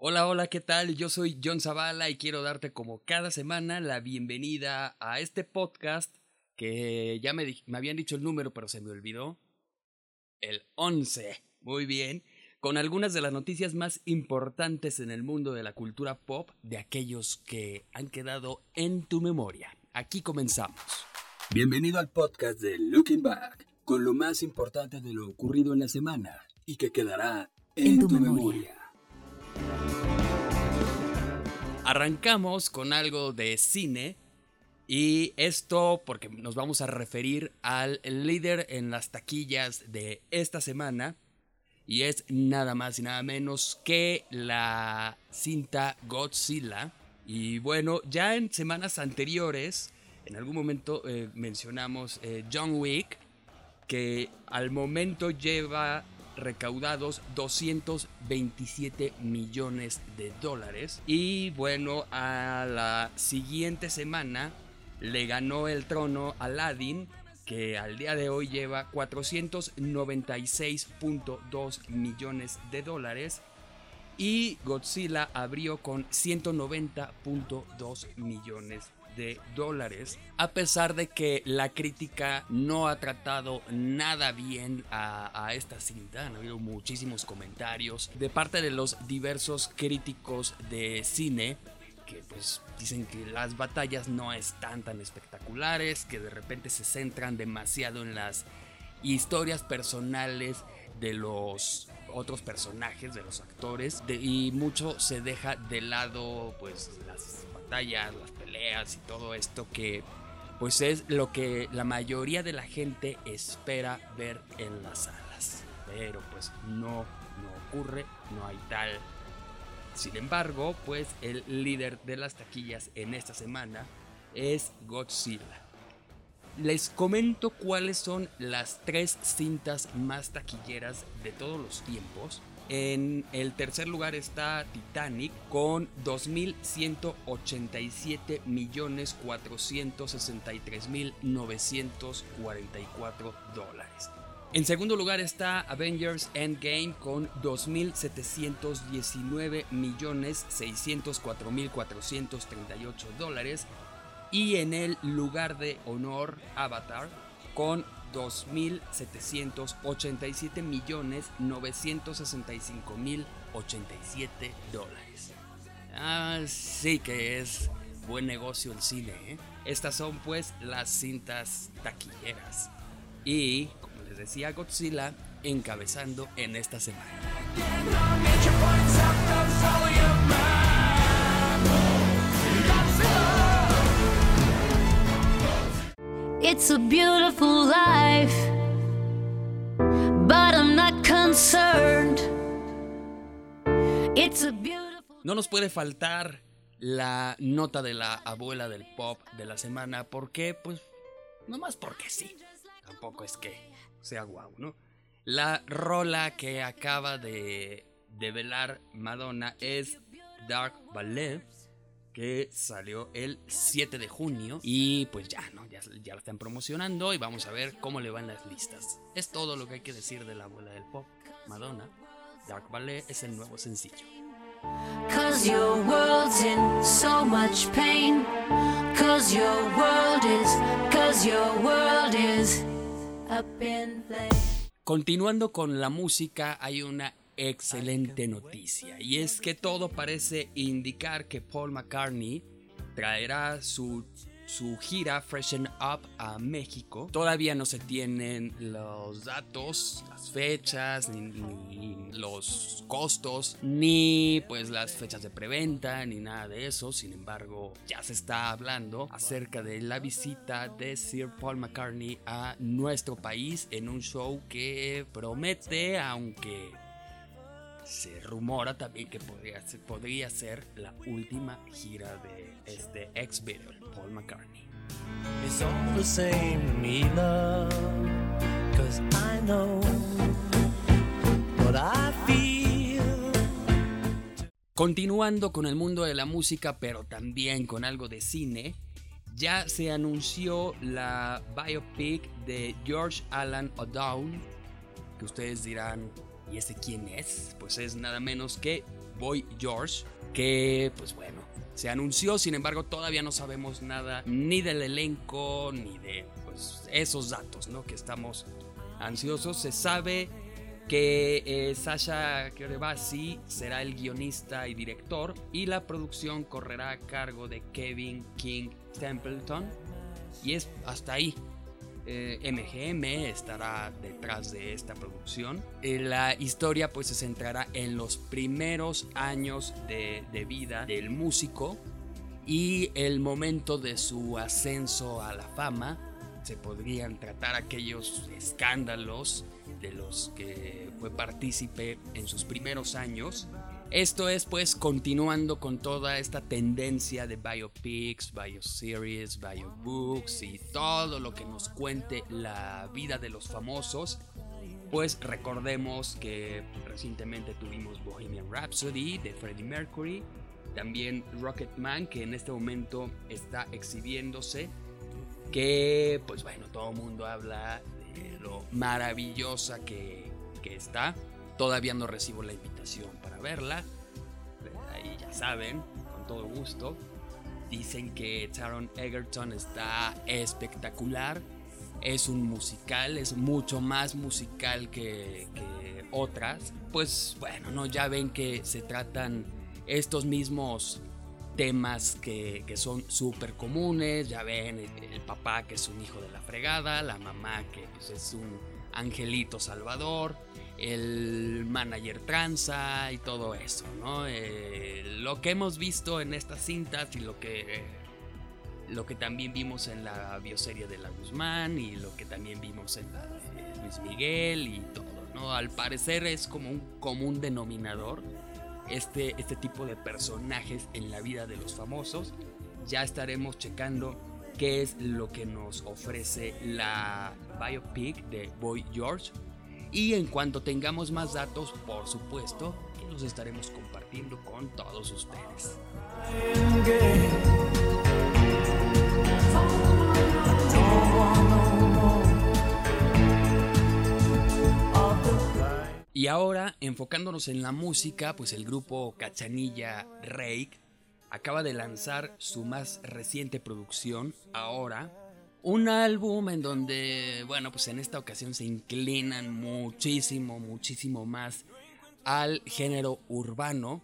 Hola, hola, ¿qué tal? Yo soy John Zavala y quiero darte como cada semana la bienvenida a este podcast que ya me, me habían dicho el número pero se me olvidó. El 11. Muy bien. Con algunas de las noticias más importantes en el mundo de la cultura pop de aquellos que han quedado en tu memoria. Aquí comenzamos. Bienvenido al podcast de Looking Back, con lo más importante de lo ocurrido en la semana y que quedará en, tu, memoria. Arrancamos con algo de cine y esto porque nos vamos a referir al líder en las taquillas de esta semana y es nada más y nada menos que la cinta Godzilla. Y bueno, ya en semanas anteriores, en algún momento eh, mencionamos eh, John Wick, que al momento lleva recaudados 227 millones de dólares. Y bueno, a la siguiente semana le ganó el trono Aladdin, que al día de hoy lleva 496.2 millones de dólares. Y Godzilla abrió con 190.2 millones de dólares, a pesar de que la crítica no ha tratado nada bien a, esta cinta. Han habido muchísimos comentarios de parte de los diversos críticos de cine que pues dicen que las batallas no están tan espectaculares, que de repente se centran demasiado en las historias personales de los otros personajes, de los actores, y mucho se deja de lado pues las batallas, las peleas y todo esto que pues es lo que la mayoría de la gente espera ver en las salas. Pero pues no, no ocurre, no hay tal sin embargo, pues el líder de las taquillas en esta semana es Godzilla. Les comento cuáles son las tres cintas más taquilleras de todos los tiempos. En el tercer lugar está Titanic con 2.187.463.944 dólares. En segundo lugar está Avengers Endgame con 2.719.604.438 dólares. Y en el lugar de honor Avatar con 2.787.965.087 dólares. Ah, sí que es buen negocio el cine. ¿eh? Estas son pues las cintas taquilleras. Y decía Godzilla encabezando en esta semana. It's a beautiful life, but I'm not concerned. It's a beautiful... No nos puede faltar la nota de la abuela del pop de la semana. ¿Por qué? Pues nomás porque sí. Tampoco es que sea guau, ¿no? La rola que acaba de, de velar Madonna es Dark Ballet, que salió el 7 de junio. Y pues ya, ¿no? Ya, ya la están promocionando y vamos a ver cómo le van las listas. Es todo lo que hay que decir de la abuela del pop, Madonna. Dark Ballet es el nuevo sencillo. Cause your world's in so much pain. Cause your world is, cause your world is. Continuando con la música, hay una excelente noticia y es que todo parece indicar que Paul McCartney traerá su su gira Freshen Up a México. Todavía no se tienen los datos, las fechas, ni, los costos, ni pues las fechas de preventa, ni nada de eso. Sin embargo, ya se está hablando acerca de la visita de Sir Paul McCartney a nuestro país en un show que promete, aunque se rumora también que podría ser, podría ser la última gira de este ex Beatle, Paul McCartney. Continuando con el mundo de la música, pero también con algo de cine, ya se anunció la biopic de George Alan O'Dowd, que ustedes dirán, ¿Y ese quién es? Pues es nada menos que Boy George, que pues bueno, se anunció, sin embargo todavía no sabemos nada ni del elenco ni de pues, esos datos, ¿no? Que estamos ansiosos. Se sabe que eh, Sasha Kerebasi será el guionista y director y la producción correrá a cargo de Kevin King Templeton y es hasta ahí. MGM eh, estará detrás de esta producción. Eh, la historia pues se centrará en los primeros años de, de vida del músico y el momento de su ascenso a la fama. Se podrían tratar aquellos escándalos de los que fue partícipe en sus primeros años. Esto es pues continuando con toda esta tendencia de biopics, bioseries, biobooks y todo lo que nos cuente la vida de los famosos. Pues recordemos que recientemente tuvimos Bohemian Rhapsody de Freddie Mercury, también Rocketman que en este momento está exhibiéndose, que pues bueno, todo el mundo habla lo maravillosa que, está. Todavía no recibo la invitación para verla. Ahí ya saben, con todo gusto. Dicen que Taron Egerton está espectacular. Es un musical, es mucho más musical que, otras. Pues bueno, no, ya ven que se tratan estos mismos temas que, son súper comunes. Ya ven, el, papá que es un hijo de la fregada, la mamá que pues, es un angelito salvador, el manager tranza y todo eso, ¿no? Eh, lo que hemos visto en estas cintas y lo que, lo que también vimos en la bioserie de la Guzmán y lo que también vimos en la de Luis Miguel y todo, ¿no? Al parecer es como un común denominador este, este tipo de personajes en la vida de los famosos. Ya estaremos checando qué es lo que nos ofrece la biopic de Boy George. Y en cuanto tengamos más datos, por supuesto, los estaremos compartiendo con todos ustedes. Y ahora, enfocándonos en la música, pues el grupo Cachanilla Rake acaba de lanzar su más reciente producción, ahora, un álbum en donde, bueno, pues en esta ocasión se inclinan muchísimo, muchísimo más al género urbano,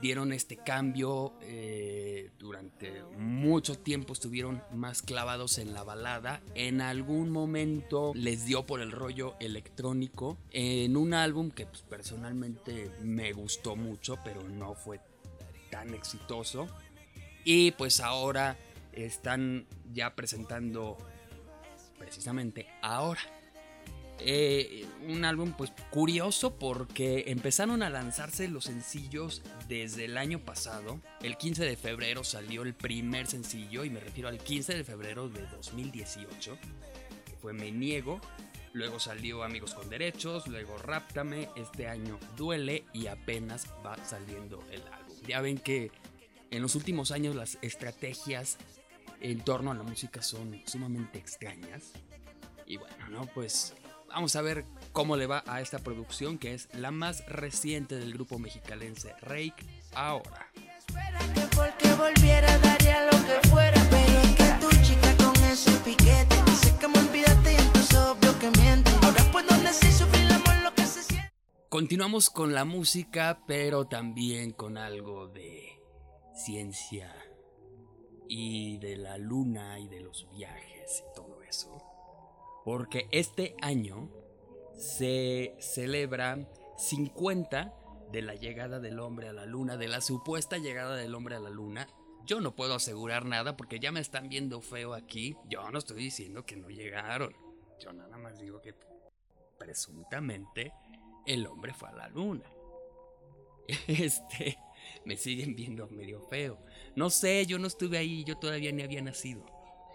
dieron este cambio eh, durante mucho tiempo estuvieron más clavados en la balada. En algún momento les dio por el rollo electrónico en un álbum que pues, personalmente me gustó mucho pero no fue tan exitoso. Y pues ahora están ya presentando precisamente ahora eh, un álbum pues curioso porque empezaron a lanzarse los sencillos desde el año pasado. El 15 de febrero salió el primer sencillo y me refiero al 15 de febrero de 2018, que fue Me Niego. Luego salió Amigos con Derechos, luego Ráptame, este año Duele y apenas va saliendo el álbum. Ya ven que en los últimos años las estrategias en torno a la música son sumamente extrañas. Y bueno, ¿no? Pues Vamos a ver cómo le va a esta producción que es la más reciente del grupo mexicalense Rake ahora. Continuamos con la música, pero también con algo de ciencia y de la luna y de los viajes y todo eso porque este año se celebra 50 de la llegada del hombre a la luna, de la supuesta llegada del hombre a la luna. Yo no puedo asegurar nada porque ya me están viendo feo aquí. Yo no estoy diciendo que no llegaron. Yo nada más digo que presuntamente el hombre fue a la luna. Este, me siguen viendo medio feo. No sé, yo no estuve ahí, yo todavía ni había nacido.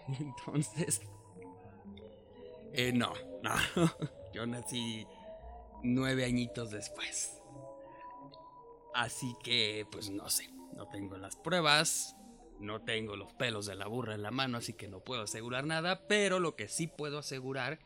Entonces, eh, no, no. Yo nací nueve añitos después. Así que, pues no sé. No tengo las pruebas. No tengo los pelos de la burra en la mano, así que no puedo asegurar nada. Pero lo que sí puedo asegurar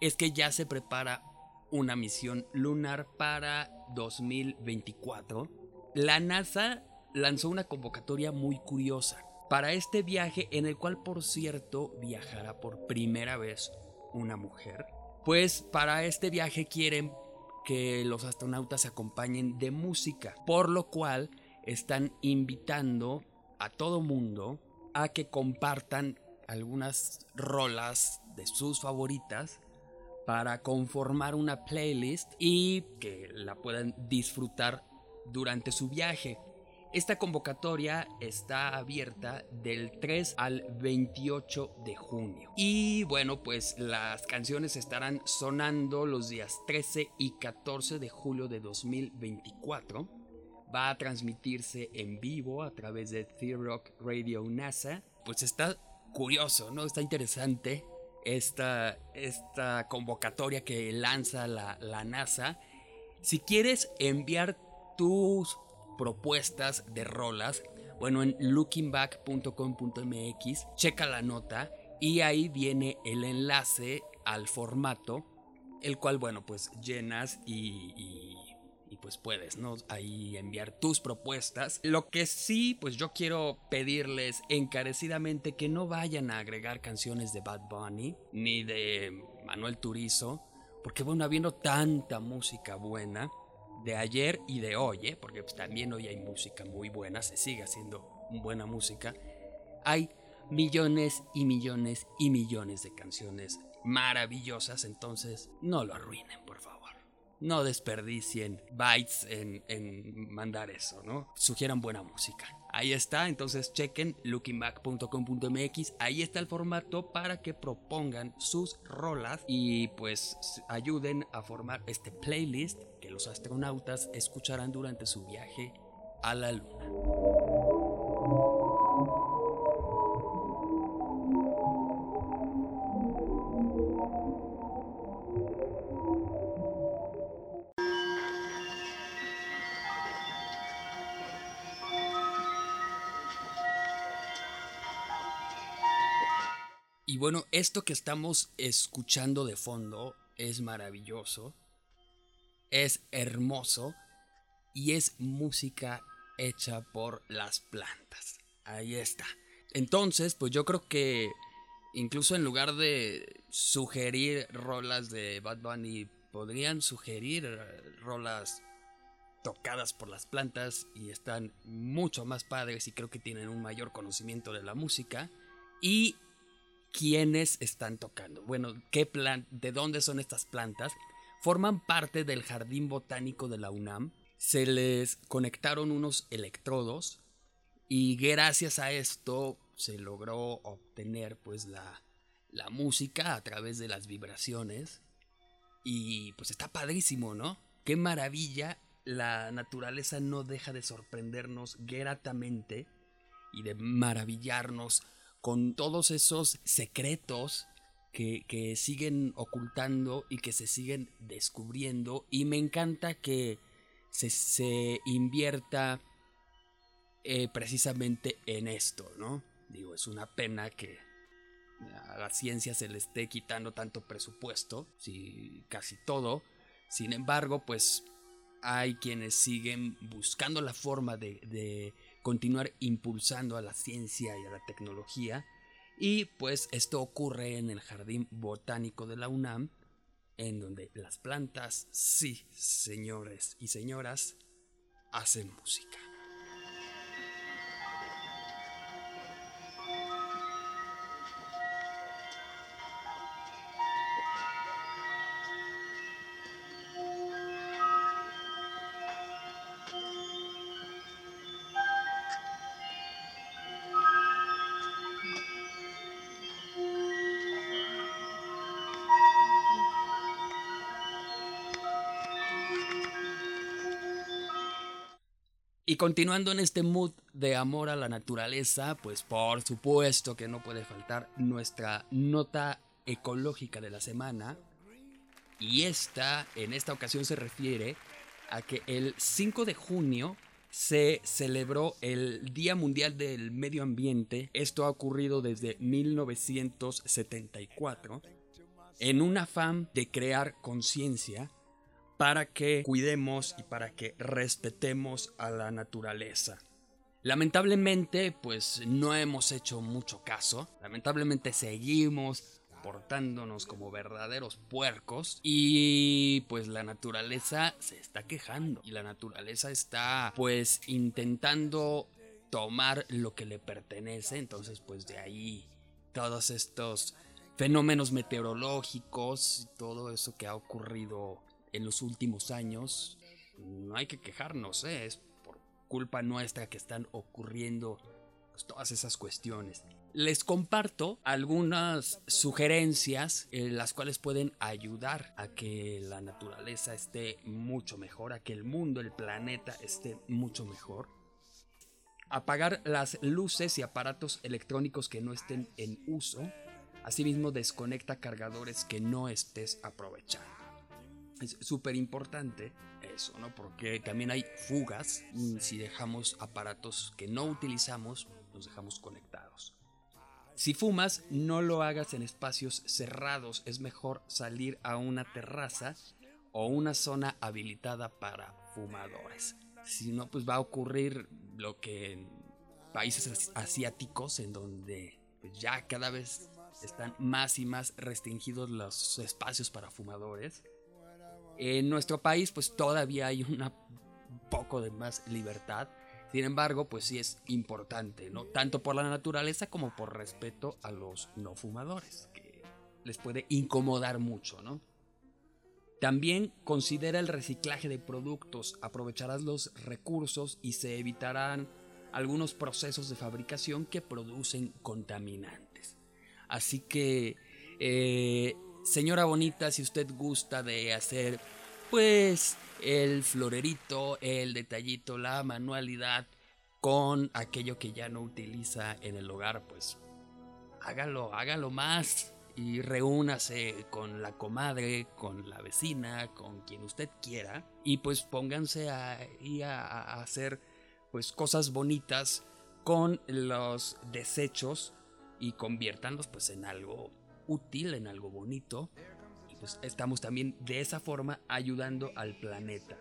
es que ya se prepara una misión lunar para 2024 la NASA lanzó una convocatoria muy curiosa para este viaje en el cual por cierto viajará por primera vez una mujer. Pues para este viaje quieren que los astronautas se acompañen de música, por lo cual están invitando a todo mundo a que compartan algunas rolas de sus favoritas para conformar una playlist y que la puedan disfrutar durante su viaje. Esta convocatoria está abierta del 3 al 28 de junio. Y bueno, pues las canciones estarán sonando los días 13 y 14 de julio de 2024. Va a transmitirse en vivo a través de The Rock Radio NASA. Pues está curioso, ¿no? Está interesante esta, esta convocatoria que lanza la, la NASA. Si quieres enviar tus propuestas de rolas, bueno, en lookingback.com.mx, checa la nota y ahí viene el enlace al formato, el cual, bueno, pues llenas y, y, pues puedes, ¿no? Ahí enviar tus propuestas. Lo que sí, pues yo quiero pedirles encarecidamente que no vayan a agregar canciones de Bad Bunny ni de Manuel Turizo, porque bueno, habiendo tanta música buena, de ayer y de hoy, ¿eh? porque pues, también hoy hay música muy buena, se sigue haciendo buena música. Hay millones y millones y millones de canciones maravillosas, entonces no lo arruinen. No desperdicien bytes en, en mandar eso, ¿no? Sugieran buena música. Ahí está, entonces chequen lookingback.com.mx, ahí está el formato para que propongan sus rolas y pues ayuden a formar este playlist que los astronautas escucharán durante su viaje a la luna. Y bueno, esto que estamos escuchando de fondo es maravilloso, es hermoso y es música hecha por las plantas. Ahí está. Entonces, pues yo creo que incluso en lugar de sugerir rolas de Bad Bunny, podrían sugerir rolas tocadas por las plantas y están mucho más padres y creo que tienen un mayor conocimiento de la música. Y quiénes están tocando. Bueno, ¿qué plan ¿de dónde son estas plantas? Forman parte del jardín botánico de la UNAM. Se les conectaron unos electrodos y gracias a esto se logró obtener pues la, la música a través de las vibraciones. Y pues está padrísimo, ¿no? Qué maravilla. La naturaleza no deja de sorprendernos gratamente y de maravillarnos con todos esos secretos que, siguen ocultando y que se siguen descubriendo. Y me encanta que se, invierta eh, precisamente en esto, ¿no? Digo, es una pena que a la ciencia se le esté quitando tanto presupuesto, si casi todo. Sin embargo, pues hay quienes siguen buscando la forma de continuar impulsando a la ciencia y a la tecnología. Y pues esto ocurre en el Jardín Botánico de la UNAM, en donde las plantas, sí, señores y señoras, hacen música. Y continuando en este mood de amor a la naturaleza, pues por supuesto que no puede faltar nuestra nota ecológica de la semana. Y esta, en esta ocasión se refiere a que el 5 de junio se celebró el Día Mundial del Medio Ambiente. Esto ha ocurrido desde 1974 en un afán de crear conciencia para que cuidemos y para que respetemos a la naturaleza. Lamentablemente, pues no hemos hecho mucho caso. Lamentablemente seguimos portándonos como verdaderos puercos y pues la naturaleza se está quejando y la naturaleza está pues intentando tomar lo que le pertenece, entonces pues de ahí todos estos fenómenos meteorológicos, todo eso que ha ocurrido en los últimos años, no hay que quejarnos, ¿eh? es por culpa nuestra que están ocurriendo pues, todas esas cuestiones. Les comparto algunas sugerencias en eh, las cuales pueden ayudar a que la naturaleza esté mucho mejor, a que el mundo, el planeta esté mucho mejor. Apagar las luces y aparatos electrónicos que no estén en uso. Asimismo, desconecta cargadores que no estés aprovechando. Es súper importante eso, ¿no? Porque también hay fugas si dejamos aparatos que no utilizamos, los dejamos conectados. Si fumas, no lo hagas en espacios cerrados, es mejor salir a una terraza o una zona habilitada para fumadores. Si no, pues va a ocurrir lo que en países asiáticos, en donde pues, ya cada vez están más y más restringidos los espacios para fumadores. En nuestro país, pues todavía hay un poco de más libertad sin embargo, pues sí es importante, ¿no? Tanto por la naturaleza como por respeto a los no fumadores, que les puede incomodar mucho, ¿no? También considera el reciclaje de productos, aprovecharás los recursos y se evitarán algunos procesos de fabricación que producen contaminantes. Así que, eh, señora bonita, si usted gusta de hacer pues el florerito, el detallito, la manualidad con aquello que ya no utiliza en el hogar, pues hágalo, hágalo más y reúnase con la comadre, con la vecina, con quien usted quiera y pues pónganse a, a hacer pues cosas bonitas con los desechos y conviértanlos pues en algo útil, en algo bonito pues, estamos también de esa forma ayudando al planeta.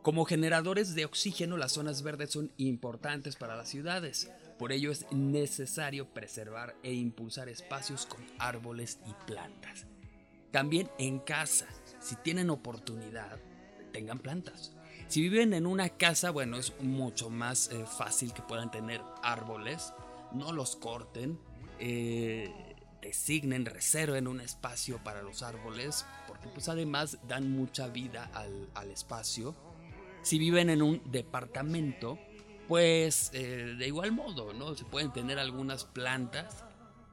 Como generadores de oxígeno, las zonas verdes son importantes para las ciudades. Por ello es necesario preservar e impulsar espacios con árboles y plantas. También en casa, si tienen oportunidad, tengan plantas. Si viven en una casa, bueno, es mucho más eh, fácil que puedan tener árboles. No los corten. Eh, designen, reserven un espacio para los árboles, porque pues además dan mucha vida al, espacio. Si viven en un departamento, pues eh, de igual modo, ¿no? Se pueden tener algunas plantas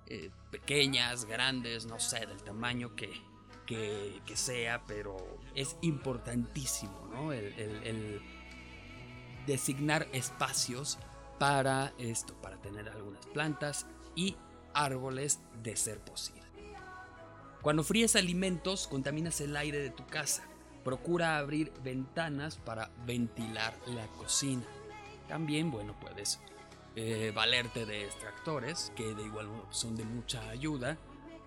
eh, pequeñas, grandes, no sé, del tamaño que, que, sea, pero es importantísimo, ¿no? el designar espacios para esto, para tener algunas plantas y árboles de ser posible. Cuando fríes alimentos, contaminas el aire de tu casa. Procura abrir ventanas para ventilar la cocina. También, bueno, puedes eh, valerte de extractores, que de igual son de mucha ayuda,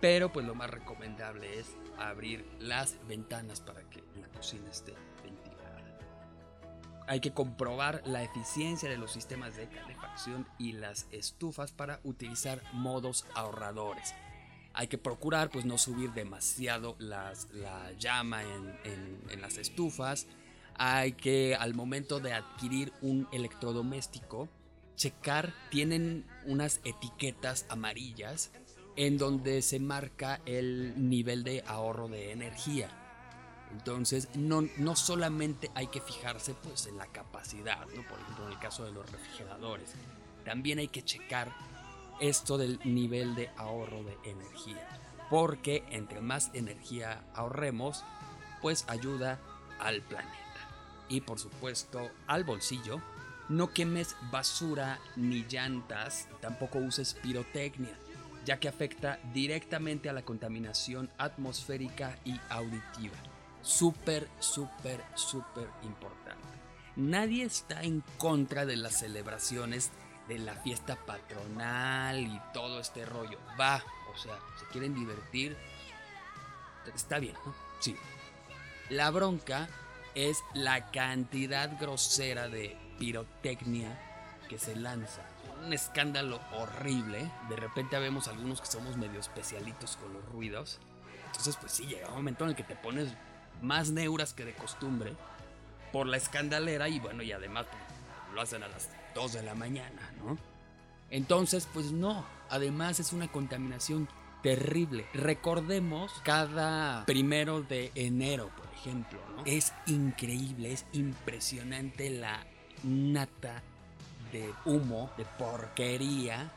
pero pues lo más recomendable es abrir las ventanas para que la cocina esté hay que comprobar la eficiencia de los sistemas de calefacción y las estufas para utilizar modos ahorradores. Hay que procurar pues no subir demasiado la llama en, en las estufas. Hay que al momento de adquirir un electrodoméstico checar, tienen unas etiquetas amarillas en donde se marca el nivel de ahorro de energía entonces, no, no solamente hay que fijarse pues, en la capacidad, por ejemplo en el caso de los refrigeradores, también hay que checar esto del nivel de ahorro de energía, porque entre más energía ahorremos, pues ayuda al planeta y por supuesto al bolsillo. No quemes basura ni llantas, tampoco uses pirotecnia, ya que afecta directamente a la contaminación atmosférica y auditiva súper, súper, súper importante. Nadie está en contra de las celebraciones de la fiesta patronal y todo este rollo. Va, o sea, se quieren divertir. Está bien, ¿no? Sí. La bronca es la cantidad grosera de pirotecnia que se lanza. Un escándalo horrible. De repente vemos algunos que somos medio especialitos con los ruidos. Entonces, pues sí, llega un momento en el que te pones más neuras que de costumbre por la escandalera y bueno, y además pues, lo hacen a las 2 de la mañana, ¿no? Entonces, pues no. Además es una contaminación terrible. Recordemos cada primero de enero, por ejemplo, ¿no? Es increíble, es impresionante la nata de humo, de porquería,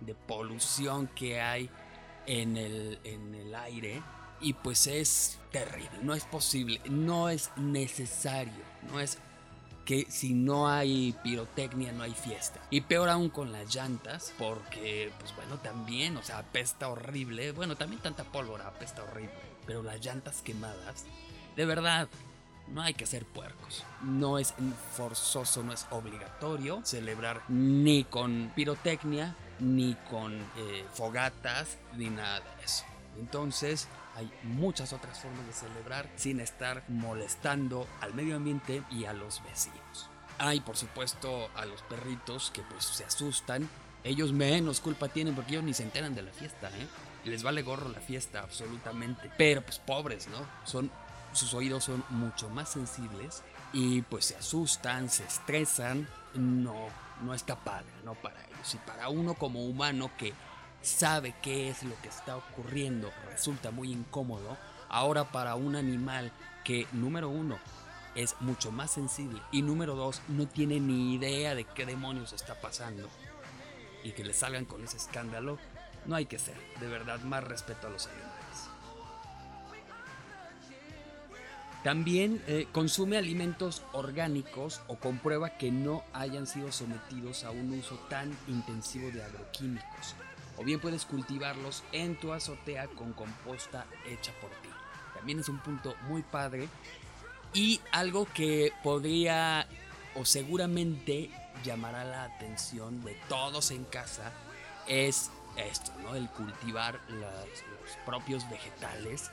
de polución que hay en el, en el aire. Y pues es terrible, no es posible, no es necesario, no es que si no hay pirotecnia no hay fiesta. Y peor aún con las llantas, porque pues bueno, también, o sea, apesta horrible. Bueno, también tanta pólvora apesta horrible, pero las llantas quemadas, de verdad, no hay que ser puercos. No es forzoso, no es obligatorio celebrar ni con pirotecnia, ni con eh, fogatas, ni nada de eso. Entonces, hay muchas otras formas de celebrar sin estar molestando al medio ambiente y a los vecinos. Hay, por supuesto, a los perritos que pues se asustan. Ellos menos culpa tienen porque ellos ni se enteran de la fiesta, ¿eh? Les vale gorro la fiesta, absolutamente. Pero pues pobres, ¿no? Son, sus oídos son mucho más sensibles y pues se asustan, se estresan. No, no está padre, ¿no? Para ellos. Y para uno como humano que sabe qué es lo que está ocurriendo, resulta muy incómodo. Ahora para un animal que, número uno, es mucho más sensible y número dos, no tiene ni idea de qué demonios está pasando y que le salgan con ese escándalo, no hay que ser, de verdad, más respeto a los animales. También eh, consume alimentos orgánicos o comprueba que no hayan sido sometidos a un uso tan intensivo de agroquímicos o bien puedes cultivarlos en tu azotea con composta hecha por ti. También es un punto muy padre y algo que podría o seguramente llamará la atención de todos en casa es esto, ¿no? El cultivar los, propios vegetales,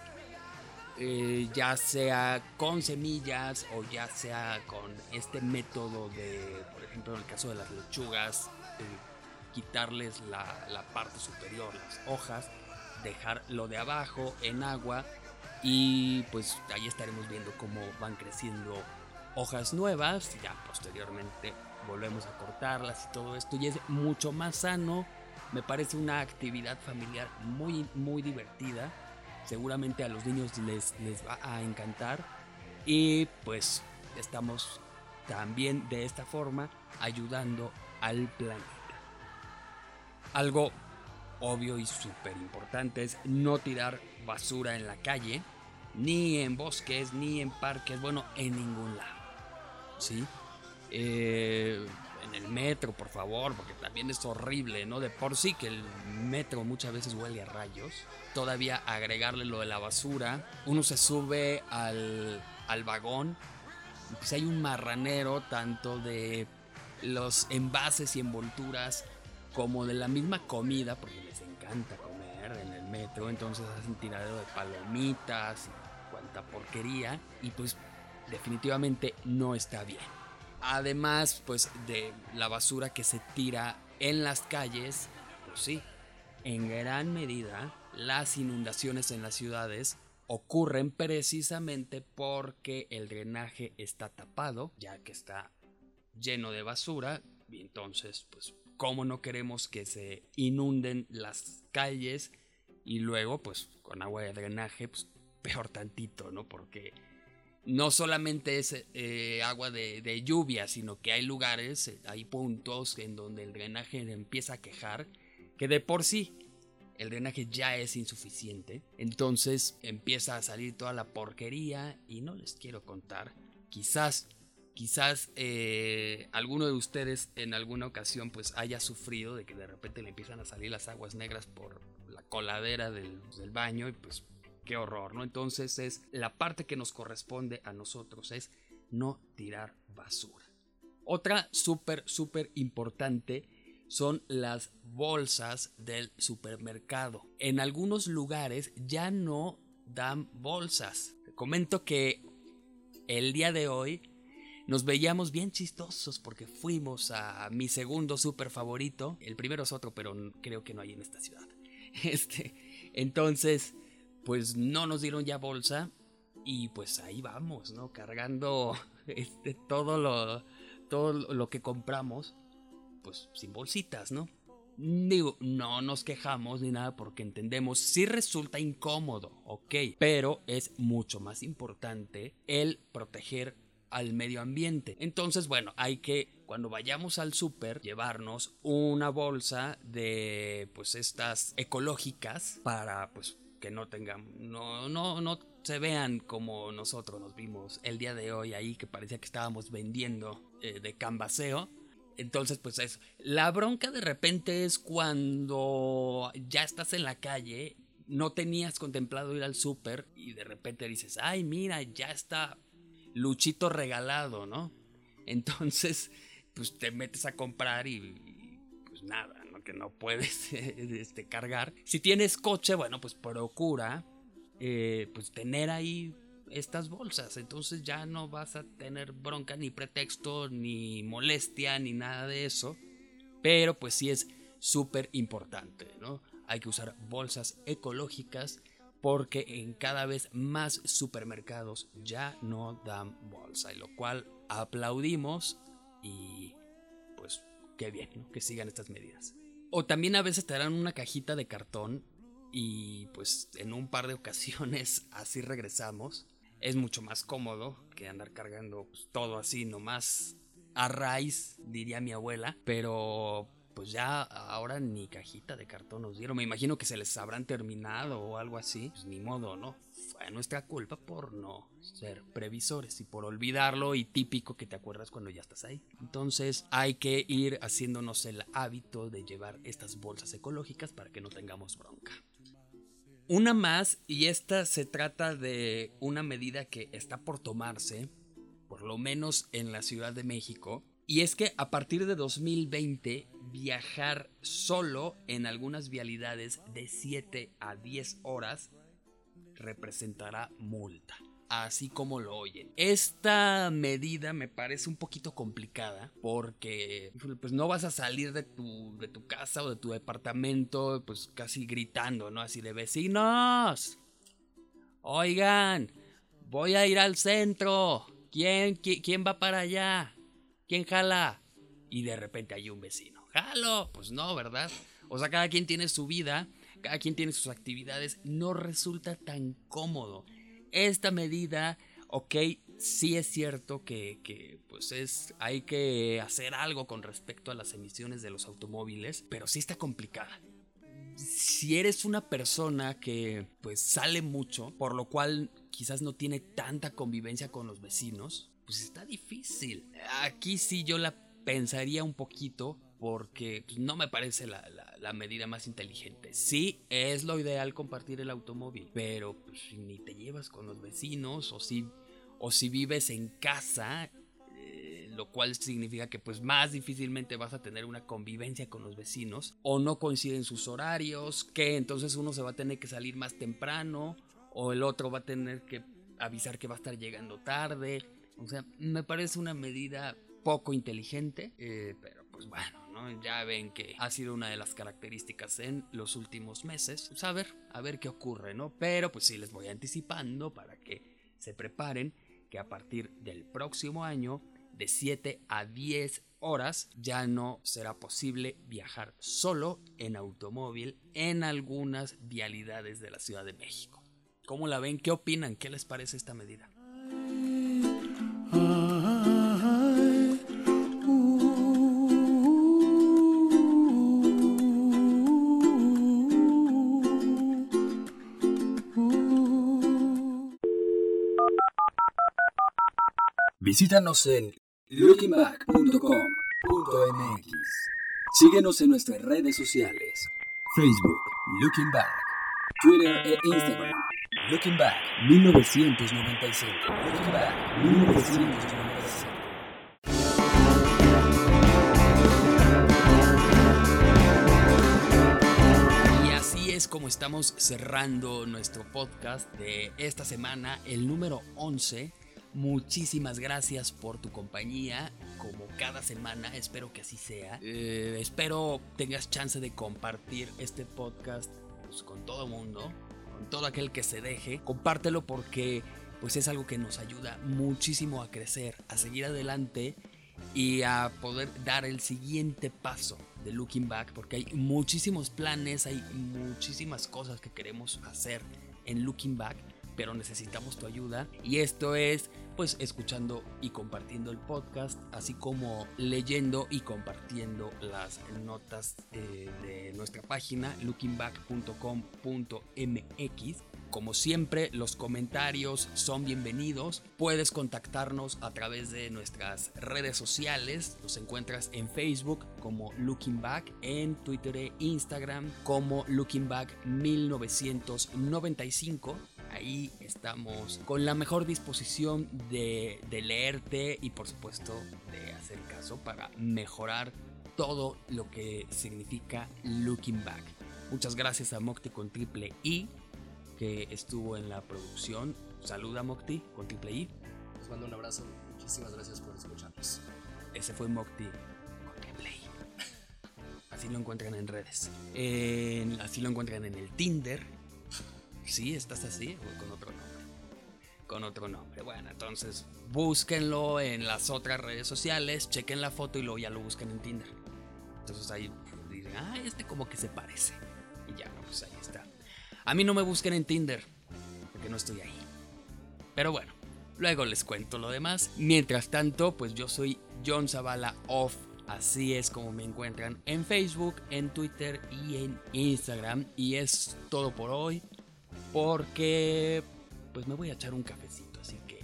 eh, ya sea con semillas o ya sea con este método de, por ejemplo, en el caso de las lechugas, quitarles la, parte superior, las hojas, dejar lo de abajo en agua y pues ahí estaremos viendo cómo van creciendo hojas nuevas, ya posteriormente volvemos a cortarlas y todo esto y es mucho más sano, me parece una actividad familiar muy muy divertida, seguramente a los niños les, les va a encantar. Y pues estamos también de esta forma ayudando al planeta. Algo obvio y súper importante es no tirar basura en la calle, ni en bosques, ni en parques, bueno, en ningún lado. ¿Sí? Eh, en el metro, por favor, porque también es horrible, ¿no? De por sí que el metro muchas veces huele a rayos. Todavía agregarle lo de la basura. Uno se sube al, al vagón. Pues hay un marranero tanto de los envases y envolturas como de la misma comida, porque les encanta comer en el metro, entonces hacen tiradero de palomitas y cuanta porquería, y pues definitivamente no está bien. Además, pues de la basura que se tira en las calles, pues sí, en gran medida las inundaciones en las ciudades ocurren precisamente porque el drenaje está tapado, ya que está lleno de basura, y entonces pues cómo no queremos que se inunden las calles y luego pues con agua de drenaje pues peor tantito, ¿no? Porque no solamente es eh, agua de, lluvia, sino que hay lugares, eh, hay puntos en donde el drenaje empieza a quejar que de por sí el drenaje ya es insuficiente. Entonces empieza a salir toda la porquería y no les quiero contar. Quizás quizás eh, alguno de ustedes en alguna ocasión pues haya sufrido de que de repente le empiezan a salir las aguas negras por la coladera del, baño y pues qué horror, ¿no? Entonces es la parte que nos corresponde a nosotros es no tirar basura. Otra súper, súper importante son las bolsas del supermercado. En algunos lugares ya no dan bolsas. Comento que el día de hoy nos veíamos bien chistosos porque fuimos a mi segundo súper favorito. El primero es otro, pero creo que no hay en esta ciudad. Este, entonces, pues no nos dieron ya bolsa y pues ahí vamos, ¿no? Cargando este, todo lo, todo lo que compramos, pues sin bolsitas, ¿no? Digo, no nos quejamos ni nada porque entendemos, sí resulta incómodo, ok, pero es mucho más importante el proteger al medio ambiente. Entonces, bueno, hay que cuando vayamos al súper llevarnos una bolsa de pues estas ecológicas para pues que no tengan no no no se vean como nosotros nos vimos el día de hoy ahí que parecía que estábamos vendiendo eh, de cambaseo entonces, pues es. La bronca de repente es cuando ya estás en la calle, no tenías contemplado ir al súper y de repente dices, ay, mira, ya está Luchito regalado, ¿no? Entonces, pues te metes a comprar y, pues nada, ¿no? Que no puedes este, cargar. Si tienes coche, bueno, pues procura eh, pues tener ahí estas bolsas. Entonces ya no vas a tener bronca, ni pretexto, ni molestia, ni nada de eso. Pero pues sí es súper importante, ¿no? Hay que usar bolsas ecológicas porque en cada vez más supermercados ya no dan bolsa, y lo cual aplaudimos y pues qué bien, ¿no? Que sigan estas medidas. O también a veces te darán una cajita de cartón y pues en un par de ocasiones así regresamos es mucho más cómodo que andar cargando pues, todo así nomás a raíz, diría mi abuela, pero pues ya ahora ni cajita de cartón nos dieron. Me imagino que se les habrán terminado o algo así. Pues ni modo, ¿no? Fue nuestra culpa por no ser previsores y por olvidarlo y típico que te acuerdas cuando ya estás ahí. Entonces hay que ir haciéndonos el hábito de llevar estas bolsas ecológicas para que no tengamos bronca. Una más, y esta se trata de una medida que está por tomarse, por lo menos en la Ciudad de México, y es que a partir de 2020 viajar solo en algunas vialidades de 7 a 10 horas representará multa así como lo oyen. Esta medida me parece un poquito complicada porque pues no vas a salir de tu, de tu casa o de tu departamento pues casi gritando, ¿no? Así de vecinos. Oigan, voy a ir al centro. ¿Quién, quién, va para allá? ¿Quién jala? Y de repente hay un vecino. ¡Jalo! Pues no, ¿verdad? O sea, cada quien tiene su vida, cada quien tiene sus actividades. No resulta tan cómodo esta medida, ok, sí es cierto que, pues es, hay que hacer algo con respecto a las emisiones de los automóviles, pero sí está complicada. Si eres una persona que pues sale mucho, por lo cual quizás no tiene tanta convivencia con los vecinos, pues está difícil. Aquí sí yo la pensaría un poquito porque pues, no me parece la, medida más inteligente. Sí, es lo ideal compartir el automóvil, pero pues, ni te llevas con los vecinos o si, o si vives en casa, eh, lo cual significa que pues más difícilmente vas a tener una convivencia con los vecinos o no coinciden sus horarios, que entonces uno se va a tener que salir más temprano o el otro va a tener que avisar que va a estar llegando tarde. O sea, me parece una medida poco inteligente, eh, pero pues bueno, ya ven que ha sido una de las características en los últimos meses. Pues a ver, a ver qué ocurre, ¿no? Pero pues sí les voy anticipando para que se preparen que a partir del próximo año de 7 a 10 horas ya no será posible viajar solo en automóvil en algunas vialidades de la Ciudad de México. ¿Cómo la ven? ¿Qué opinan? ¿Qué les parece esta medida? Visítanos en lookingback.com.mx. Síguenos en nuestras redes sociales: Facebook, Looking Back, Twitter e Instagram. Looking Back 1995. Looking Back 1995. Y así es como estamos cerrando nuestro podcast de esta semana, el número 11 muchísimas gracias por tu compañía, como cada semana, espero que así sea. Eh, espero tengas chance de compartir este podcast pues, con todo el mundo, todo aquel que se deje. Compártelo porque pues es algo que nos ayuda muchísimo a crecer, a seguir adelante y a poder dar el siguiente paso de Looking Back, porque hay muchísimos planes, hay muchísimas cosas que queremos hacer en Looking Back, pero necesitamos tu ayuda y esto es pues escuchando y compartiendo el podcast, así como leyendo y compartiendo las notas eh, de nuestra página lookingback.com.mx como siempre, los comentarios son bienvenidos. Puedes contactarnos a través de nuestras redes sociales. Nos encuentras en Facebook como Looking Back, en Twitter e Instagram como Looking Back 1995 ahí estamos con la mejor disposición de, de, leerte y por supuesto de hacer caso para mejorar todo lo que significa Looking Back. Muchas gracias a Mocti con triple I que estuvo en la producción. Saluda Mocti con Triple I. Les mando un abrazo. Muchísimas gracias por escucharnos. Ese fue Mocti con Triple I. Así lo encuentran en redes. así lo encuentran en el Tinder. Sí, estás así con otro nombre. Con otro nombre. Bueno, entonces búsquenlo en las otras redes sociales, chequen la foto y luego ya lo busquen en Tinder. Entonces ahí dicen, ah, este como que se parece. Y ya, pues ahí está. A mí no me busquen en Tinder, porque no estoy ahí. Pero bueno, luego les cuento lo demás. Mientras tanto, pues yo soy John Zavala Off. Así es como me encuentran en Facebook, en Twitter y en Instagram. Y es todo por hoy. Porque pues me voy a echar un cafecito. Así que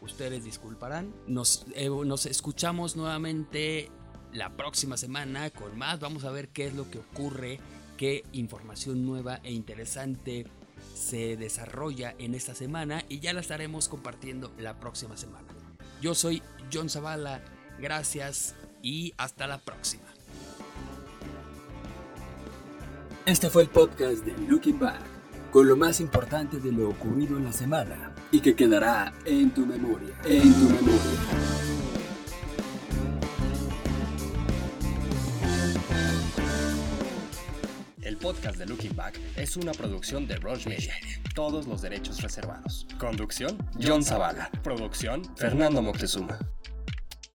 ustedes disculparán. Nos, eh, nos escuchamos nuevamente la próxima semana con más. Vamos a ver qué es lo que ocurre qué información nueva e interesante se desarrolla en esta semana y ya la estaremos compartiendo la próxima semana. Yo soy John Zavala, gracias y hasta la próxima. Este fue el podcast de Looking Back, con lo más importante de lo ocurrido en la semana y que quedará en tu memoria, en tu memoria. podcast de Looking Back es una producción de Roche Media. Todos los derechos reservados. Conducción, John Zavala. Producción, Fernando Moctezuma.